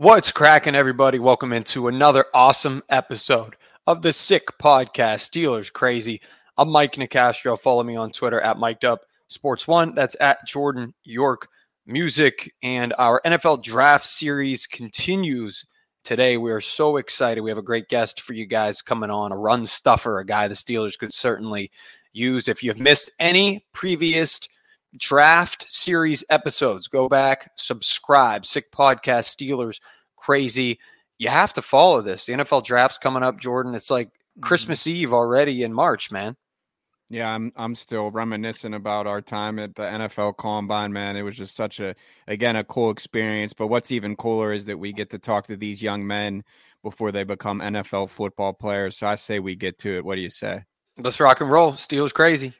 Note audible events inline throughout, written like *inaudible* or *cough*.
What's cracking, everybody? Welcome into another awesome episode of the Sick Podcast. Steelers Crazy. I'm Mike Nicastro. Follow me on Twitter at Miked Up Sports One. That's at Jordan York Music. And our NFL Draft Series continues today. We are so excited. We have a great guest for you guys coming on, a run stuffer, a guy the Steelers could certainly use. If you've missed any previous draft series episodes. Go back, subscribe. Sick Podcast Steelers Crazy. You have to follow this. The NFL draft's coming up, Jordan. It's like mm-hmm. Christmas Eve already in March, man. Yeah, I'm I'm still reminiscing about our time at the NFL Combine, man. It was just such a again a cool experience. But what's even cooler is that we get to talk to these young men before they become NFL football players. So I say we get to it. What do you say? Let's rock and roll. Steelers crazy.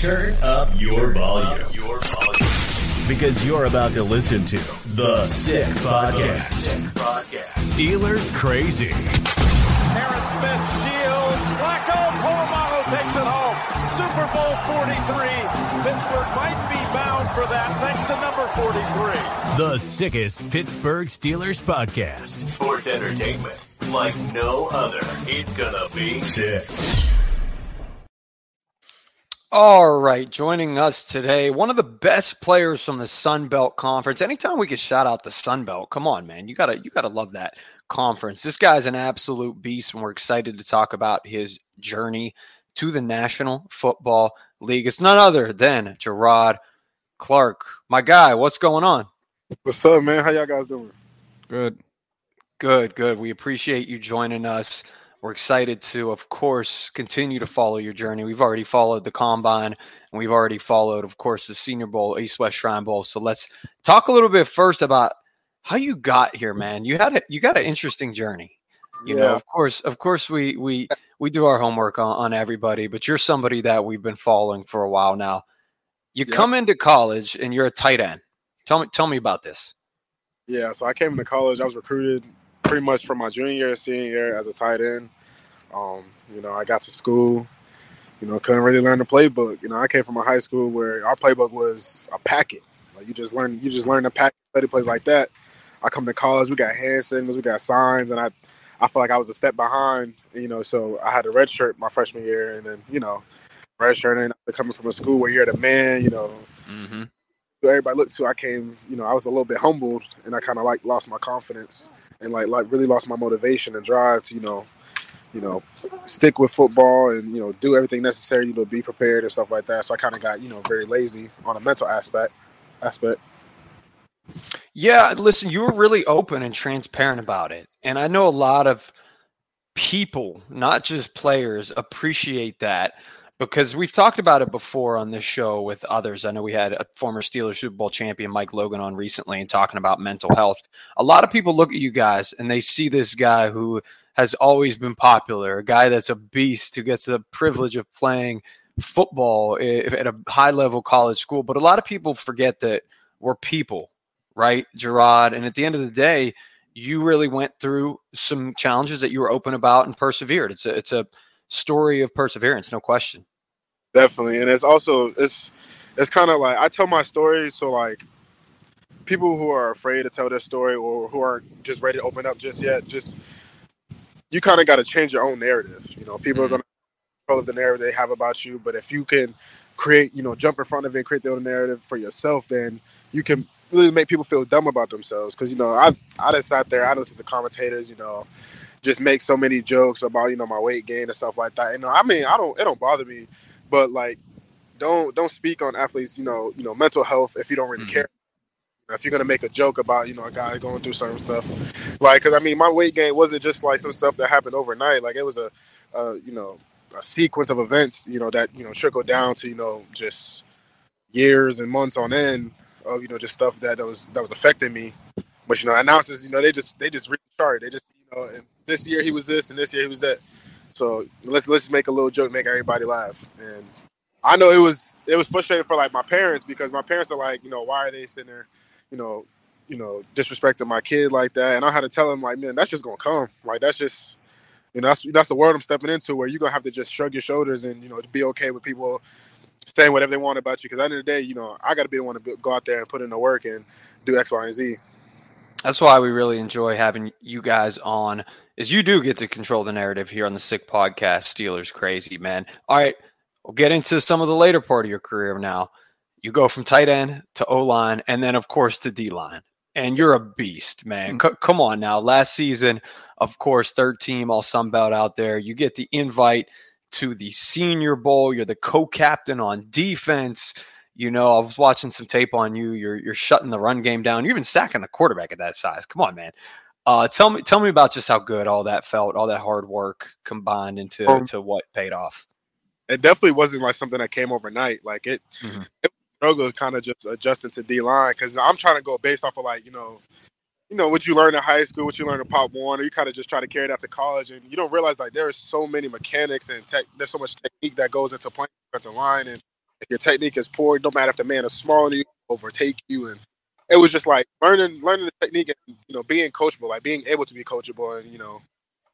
Turn up your volume. Your volume. Because you're about to listen to The Sick Podcast. Steelers Crazy. Aaron Smith shields. Flacco. Polamalu takes it home. Super Bowl 43. Pittsburgh might be bound for that thanks to number 43. The sickest Pittsburgh Steelers podcast. Sports entertainment like no other. It's gonna be sick. All right, joining us today, one of the best players from the Sun Belt Conference. Anytime we can shout out the Sun Belt, come on, man, you gotta you gotta love that conference. This guy's an absolute beast, and we're excited to talk about his journey to the National Football League. It's none other than Jerrod Clark, my guy. What's going on? What's up, man? How y'all guys doing? Good, good, good. We appreciate you joining us. We're excited to, of course, continue to follow your journey. We've already followed the combine and we've already followed, of course, the Senior Bowl, East West Shrine Bowl. So let's talk a little bit first about how you got here, man. You had a, you got an interesting journey. You yeah. know, of course, of course, we we we do our homework on, on everybody, but you're somebody that we've been following for a while now. You yeah. come into college and you're a tight end. Tell me, tell me about this. Yeah, so I came into college. I was recruited pretty much from my junior year, senior year as a tight end. Um, you know, I got to school, you know, couldn't really learn the playbook. You know, I came from a high school where our playbook was a packet. Like you just learn, you just learn the packet, study plays like that. I come to college, we got hand signals, we got signs, and I, I feel like I was a step behind. You know, so I had a red shirt my freshman year, and then you know, red shirt, and coming from a school where you're the man, you know. Mm-hmm. everybody looked to, I came, you know, I was a little bit humbled, and I kind of like lost my confidence and like like really lost my motivation and drive to you know, you know, stick with football and you know do everything necessary you know be prepared and stuff like that. So I kind of got you know very lazy on a mental aspect aspect. Yeah, listen, you were really open and transparent about it, and I know a lot of people, not just players, appreciate that because we've talked about it before on this show with others. I know we had a former Steelers Super Bowl champion, Mike Logan, on recently and talking about mental health. A lot of people look at you guys and they see this guy who has always been popular, a guy that's a beast who gets the privilege of playing football at a high level college school. But a lot of people forget that we're people, right, Jerrod? And at the end of the day, you really went through some challenges that you were open about and persevered. It's a it's a story of perseverance, no question. Definitely, and it's also it's it's kind of like I tell my story so like people who are afraid to tell their story or who aren't just ready to open up just yet, just you kind of got to change your own narrative. You know, people mm-hmm. are going to control the narrative they have about you, but if you can create, you know, jump in front of it and create their own narrative for yourself, then you can really make people feel dumb about themselves. Because you know, I I just sat there, I listen to commentators, you know, just make so many jokes about you know my weight gain and stuff like that. And I mean, I don't it don't bother me, but like don't don't speak on athletes, you know, you know mental health if you don't really mm-hmm. care. If you're gonna make a joke about you know a guy going through certain stuff, like because I mean my weight gain wasn't just like some stuff that happened overnight. Like it was a, a you know a sequence of events you know that you know trickled down to you know just years and months on end of you know just stuff that, that was that was affecting me. But you know announcers you know they just they just restart. They just you know and this year he was this and this year he was that. So let's let's make a little joke, make everybody laugh. And I know it was it was frustrating for like my parents because my parents are like, you know, why are they sitting there, you know, you know, disrespecting my kid like that? And I had to tell him like, man, that's just gonna come. Like that's just you know, that's that's the world I'm stepping into where you're gonna have to just shrug your shoulders and you know be okay with people saying whatever they want about you. Because at the end of the day, you know, I got to be the one to go out there and put in the work and do X, Y, and Z. That's why we really enjoy having you guys on, is you do get to control the narrative here on the Sick Podcast. Steelers crazy, man. All right, we'll get into some of the later part of your career now. You go from tight end to O line, and then of course to D line, and you're a beast, man. C- come on now. Last season, of course, third team All Sun Belt out there. You get the invite to the Senior Bowl. You're the co-captain on defense. You know, I was watching some tape on you. You're you're shutting the run game down. You're even sacking the quarterback at that size. Come on, man. Uh, tell me tell me about just how good all that felt, all that hard work combined into Um, to what paid off. It definitely wasn't like something that came overnight. Like it, Mhm. it struggled kind of just adjusting to D line because I'm trying to go based off of like you know, you know what you learn in high school, what you learn in Pop Warner you kind of just try to carry that to college, and you don't realize like there are so many mechanics and tech. There's so much technique that goes into playing defensive line, and if your technique is poor, it don't matter if the man is smaller than you, overtake you, and it was just like learning learning the technique and you know being coachable, like being able to be coachable, and you know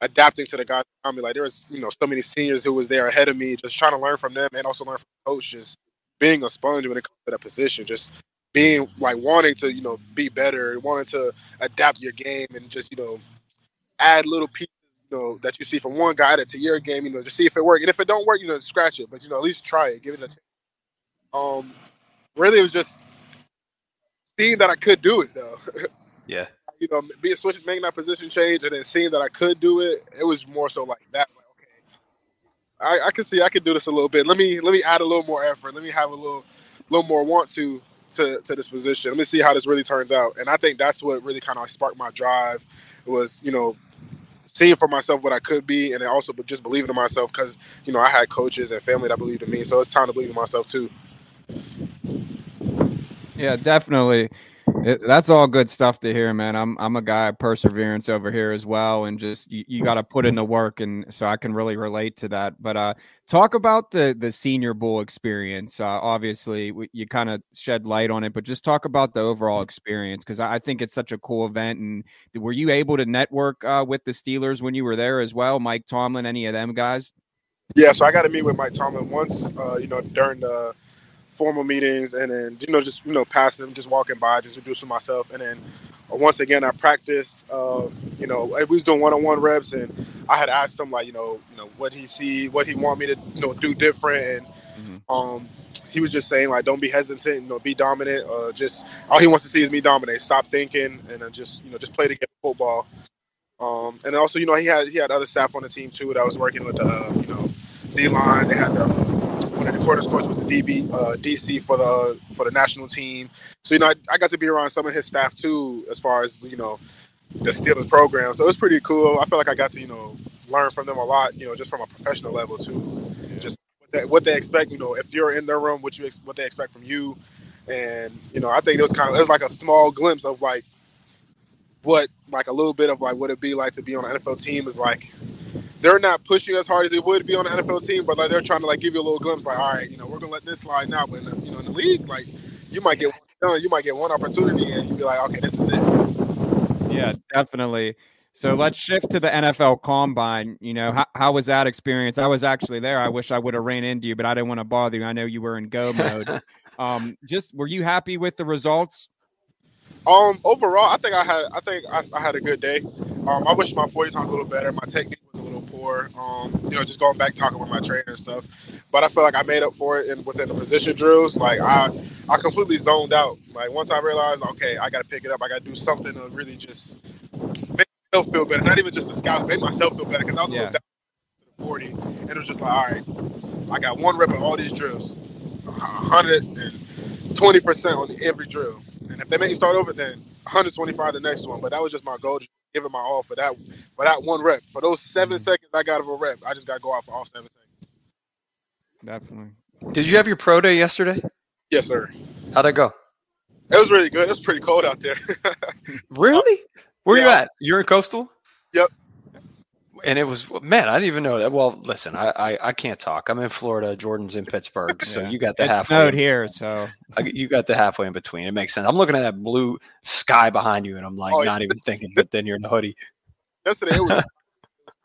adapting to the guys around me. Like there was you know so many seniors who was there ahead of me, just trying to learn from them and also learn from coaches. Being a sponge when it comes to that position, just being like wanting to you know be better, wanting to adapt your game, and just you know add little pieces. You know that you see from one guy to, to your game, you know, just see if it works. And if it don't work, you know, scratch it. But you know, at least try it, give it a chance. Um, really, it was just seeing that I could do it, though. *laughs* Yeah. you know, being switching, making that position change, and then seeing that I could do it, it was more so like that. Like, I, I can see I could do this a little bit. Let me let me add a little more effort. Let me have a little little more want to to to this position. Let me see how this really turns out. And I think that's what really kind of sparked my drive was you know seeing for myself what I could be, and also just believing in myself because you know I had coaches and family that believed in me. So it's time to believe in myself too. Yeah, definitely. It, that's all good stuff to hear, man. I'm I'm a guy of perseverance over here as well, and just you, you got to put in the work, and so I can really relate to that. But uh, talk about the the Senior Bowl experience. Uh, obviously, w- you kind of shed light on it, but just talk about the overall experience because I I think it's such a cool event. And were you able to network uh, with the Steelers when you were there as well, Mike Tomlin, any of them guys? Yeah, so I got to meet with Mike Tomlin once, uh, you know, during the formal meetings, and then you know, just you know, passing, just walking by, just introducing myself, and then uh, once again, I practiced. Uh, you know, we was doing one-on-one reps, and I had asked him like, you know, you know, what he see, what he want me to, you know, do different, and um, he was just saying like, don't be hesitant, you know, be dominant. Uh, just all he wants to see is me dominate. Stop thinking, and then just you know, just play the game football. Um, and also, you know, he had he had other staff on the team too that was working with the uh, you know D line. They had the one of the quarters coach was the DB uh, DC for the for the national team. So you know, I, I got to be around some of his staff too, as far as you know the Steelers program. So it was pretty cool. I feel like I got to you know learn from them a lot. You know, just from a professional level too. Just what they, what they expect. You know, if you're in their room, what you ex- what they expect from you. And you know, I think it was kind of it was like a small glimpse of like what like a little bit of like what it'd be like to be on an NFL team is like they're not pushing as hard as they would be on an NFL team, but like they're trying to like give you a little glimpse, like, all right, you know, we're gonna let this slide now, but in the, you know, in the league, like you might get one you might get one opportunity, and you'd be like, okay, this is it. Yeah, definitely. So let's shift to the NFL Combine. You know, how, how was that experience? I was actually there. I wish I would have ran into you, but I didn't want to bother you. I know you were in go *laughs* mode. um, just were you happy with the results? Um, overall, I think I had, I think I, I had a good day. Um, I wish my forty times a little better. My technique was a little poor. Um, you know, just going back talking with my trainer and stuff. But I feel like I made up for it in within the position drills. Like I, I completely zoned out. Like once I realized, okay, I got to pick it up. I got to do something to really just make myself feel better. Not even just the scouts, make myself feel better because I was a Yeah. little down to the forty, and it was just like, all right, I got one rep of all these drills, hundred and twenty percent on every drill. And if they make me start over, then 125 the next one. But that was just my goal, just it my all for that for that one rep. For those 7 seconds I got of a rep, I just got to go out for all seven seconds. Definitely. Did you have your pro day yesterday? Yes, sir. How'd that go? It was really good. It was pretty cold out there. *laughs* Really? Where you at? You're in Coastal? Yep. And it was man, I didn't even know that. Well, listen, I I, I can't talk. I'm in Florida. Jordan's in Pittsburgh, so Yeah. you got the It's halfway. snowed here, so I- You got the halfway in between. It makes sense. I'm looking at that blue sky behind you, and I'm like Oh, yeah. not even thinking. But then you're in the hoodie. Yesterday it was.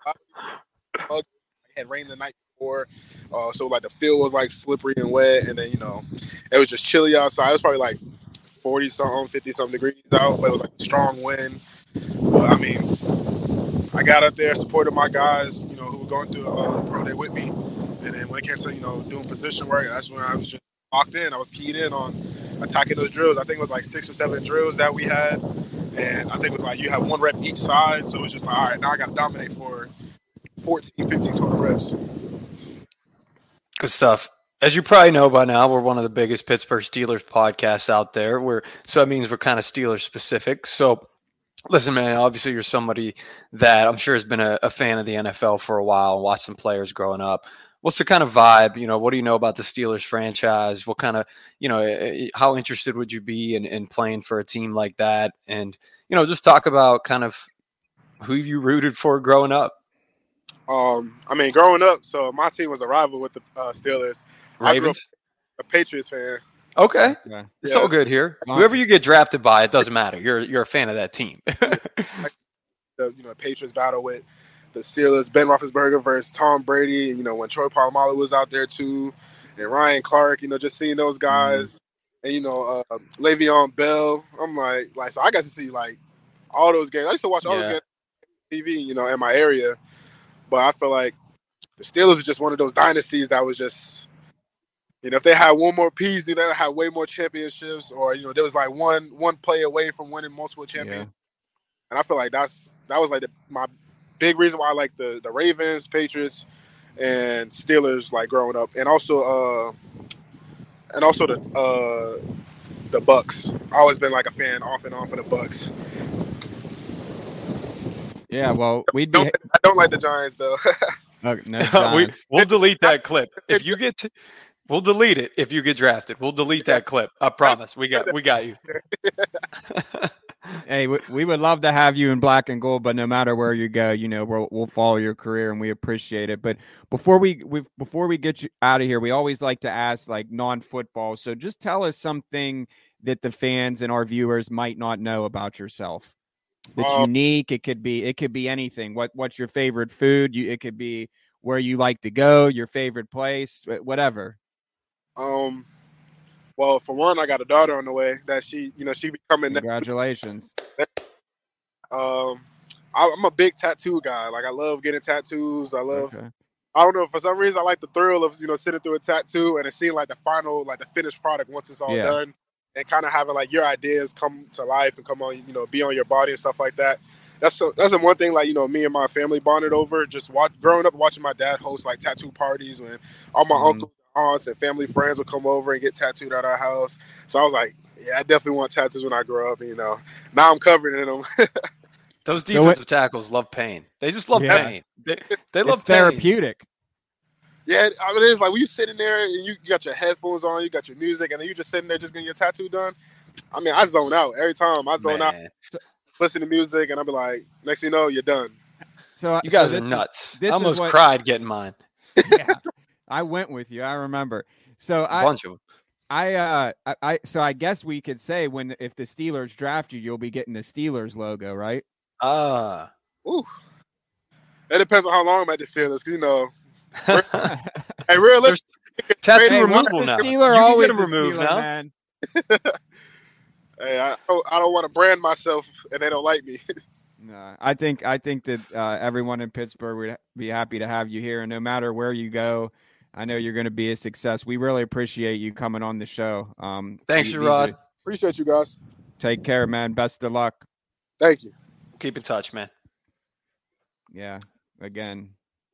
*laughs* it had rained the night before, uh, so like the field was like slippery and wet, and then you know it was just chilly outside. It was probably like 40 something, 50 something degrees out, but it was like a strong wind. But I mean, I got up there, supported my guys, you know, who were going through a pro day with me. And then when it came to, you know, doing position work, that's when I was just locked in. I was keyed in on attacking those drills. I think it was like six or seven drills that we had. And I think it was like you have one rep each side. So it was just like, all right, now I got to dominate for 14, 15 total reps. Good stuff. As you probably know by now, we're one of the biggest Pittsburgh Steelers podcasts out there. We're so that means we're kind of Steelers specific. So listen, man, obviously you're somebody that I'm sure has been a, a fan of the NFL for a while and watched some players growing up. What's the kind of vibe? You know, what do you know about the Steelers franchise? What kind of, you know, eh, eh, how interested would you be in, in playing for a team like that? And, you know, just talk about kind of who you rooted for growing up. Um, I mean, growing up, so my team was a rival with the uh, Steelers. I grew up Ravens. a Patriots fan. Okay. Yeah. It's all Yes. good here. Whoever you get drafted by, it doesn't matter. You're you're a fan of that team. *laughs* The you know Patriots battle with the Steelers, Ben Roethlisberger versus Tom Brady. You know when Troy Polamalu was out there too, and Ryan Clark. You know just seeing those guys, and you know uh, Le'Veon Bell. I'm like, like so I got to see like all those games. I used to watch all Yeah. those games on TV. You know in my area, but I feel like the Steelers are just one of those dynasties that was just. You know, if they had one more piece, you know, they had way more championships, or you know, there was like one one play away from winning multiple championships. And I feel like that's that was like the, my big reason why I like the the Ravens, Patriots, and Steelers like growing up, and also uh and also the uh the Bucks. I always been like a fan off and on for the Bucks. Yeah, well, we'd Don't, be I don't like the Giants though. *laughs* oh, no *laughs* we, Giants. we'll delete that clip if you get. To, we'll delete it if you get drafted. We'll delete that clip. I promise. We got we got you. *laughs* Hey, we, we would love to have you in black and gold, but no matter where you go, you know we'll we'll follow your career and we appreciate it. But before we we before we get you out of here, we always like to ask like non-football. So just tell us something that the fans and our viewers might not know about yourself. That's Um, unique. It could be it could be anything. What what's your favorite food? You it could be where you like to go, your favorite place, whatever. um, well, for one, I got a daughter on the way that she, you know, she be coming. next- Congratulations. Um, I, I'm a big tattoo guy. Like I love getting tattoos. I love. Okay. I don't know. For some reason, I like the thrill of you know sitting through a tattoo and it seeing like the final, like the finished product once it's all Yeah. done, and kind of having like your ideas come to life and come on, you know, be on your body and stuff like that. That's so, that's the one thing like you know me and my family bonded over. Just watch growing up watching my dad host like tattoo parties when all my Mhm. uncles, aunts, and family friends would come over and get tattooed at our house. So I was like, yeah, I definitely want tattoos when I grow up. You know, now I'm covered in them. *laughs* Those So it- defensive tackles love pain. They just love Yeah. pain. They, they love It's pain. therapeutic. Yeah, I mean, it is like when you sitting there and you, you got your headphones on, you got your music, and then you just sitting there just getting your tattoo done. I mean, I zone out every time. I zone out, Man, listen to music, and I'll be like, next thing you know, you're done. So you so guys this are is- nuts. this I almost what- cried getting mine. yeah, *laughs* I went with you. I remember. So A I, bunch of them. I, uh, I, I, so I guess we could say when if the Steelers draft you, you'll be getting the Steelers logo, right? Ah. Ooh, it depends on how long I'm at the Steelers. 'cause, You know, There's hey, realistic. tattoo Hey, removal now. Steeler, you can always get a removed Steeler, now. man. *laughs* Hey, I, don't- I don't want to brand myself, and they don't like me. *laughs* No, I think I think that uh, everyone in Pittsburgh would be happy to have you here, and no matter where you go, I know you're going to be a success. We really appreciate you coming on the show. Um, Thanks, these- these Jerrod. are- Appreciate you guys. Take care, man. Best of luck. Thank you. Keep in touch, man. Yeah. Again,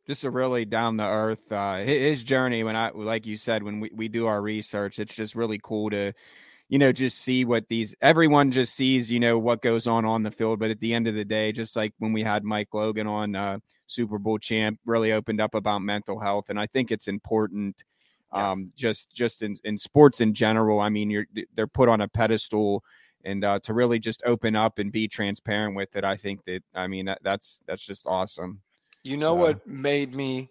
just a really down the earth uh his journey when I like you said when we, we do our research, it's just really cool to you know just see what these everyone just sees, you know, what goes on on the field, but at the end of the day, just like when we had Mike Logan on uh Super Bowl champ really opened up about mental health and I think it's important Yeah. um just just in, in sports in general. I mean, you're they're put on a pedestal and uh, to really just open up and be transparent with it, I think that I mean that, that's that's just awesome. You know So- what made me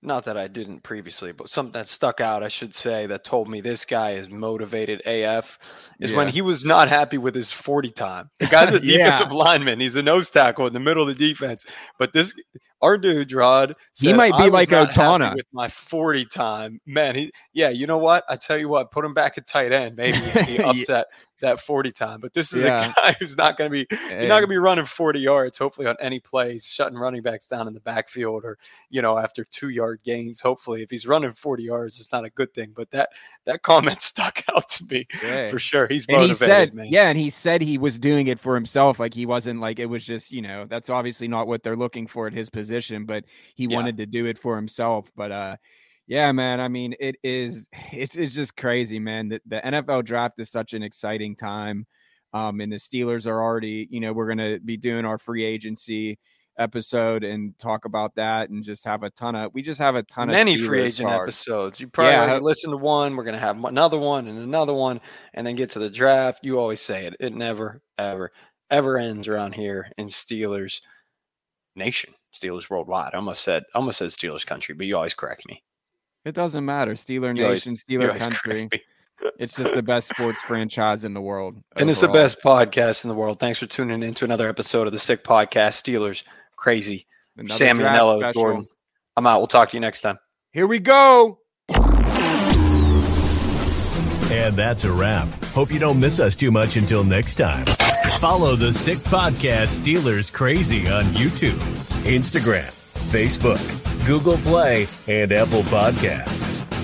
not that I didn't previously, but something that stuck out, I should say, that told me this guy is motivated AF is when he was not happy with his 40 time. The guy's a *laughs* Yeah. defensive lineman. He's a nose tackle in the middle of the defense. But this our dude Rod. He might be "I like Otana." with my forty time. Man, he yeah. You know what? I tell you what. Put him back at tight end. Maybe he *laughs* Yeah. that forty time. But this is Yeah. a *laughs* guy who's not going to be you're not going to be running 40 yards, hopefully, on any plays, shutting running backs down in the backfield or, you know, after two yard gains. Hopefully, if he's running 40 yards, it's not a good thing. But that that comment *laughs* stuck out to me Yeah. for sure. He's and motivated, he said, man. yeah, and he said he was doing it for himself. Like he wasn't like it was just, you know, that's obviously not what they're looking for at his position, but he Yeah. wanted to do it for himself. But uh yeah, man. I mean, it is *laughs* it's, it's just crazy, man. The, the NFL draft is such an exciting time. Um, and the Steelers are already, you know, we're gonna be doing our free agency episode and talk about that and just have a ton of we just have a ton Many of free agent episodes. You probably Yeah. listened to one. We're gonna have another one and another one, and then get to the draft. You always say it. It never, ever, ever ends around here in Steelers Nation, Steelers worldwide. I almost said, almost said Steelers country, but you always correct me. It doesn't matter. Steeler You Nation, You Steeler *laughs* country. It's just the best sports franchise in the world. And it's the best podcast in the world. Thanks for tuning in to another episode of the Sick Podcast. Steelers, crazy. Another Sam draft special. Jordan. I'm out. We'll talk to you next time. Here we go. And that's a wrap. Hope you don't miss us too much until next time. Follow the Sick Podcast Steelers Crazy on YouTube, Instagram, Facebook, Google Play, and Apple Podcasts.